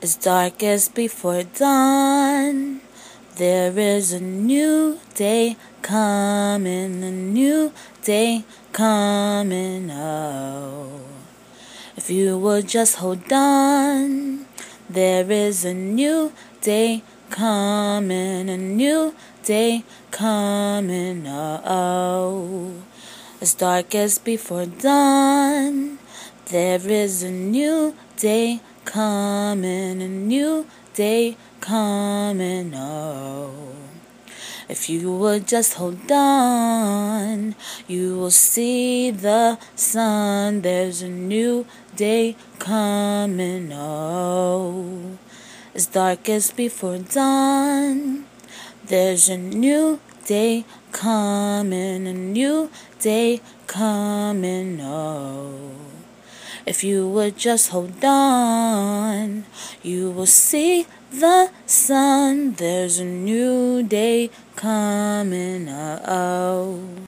As dark as before dawn, there is a new day coming, a new day coming. Oh, if you will just hold on, there is a new day coming, a new day coming. Oh, as dark as before dawn, there is a new day coming, a new day coming. Oh, if you would just hold on, you will see the sun. There's a new day coming. Oh, as dark as before dawn, there's a new day coming, a new day coming. Oh. If you would just hold on, you will see the sun. There's a new day coming. Oh.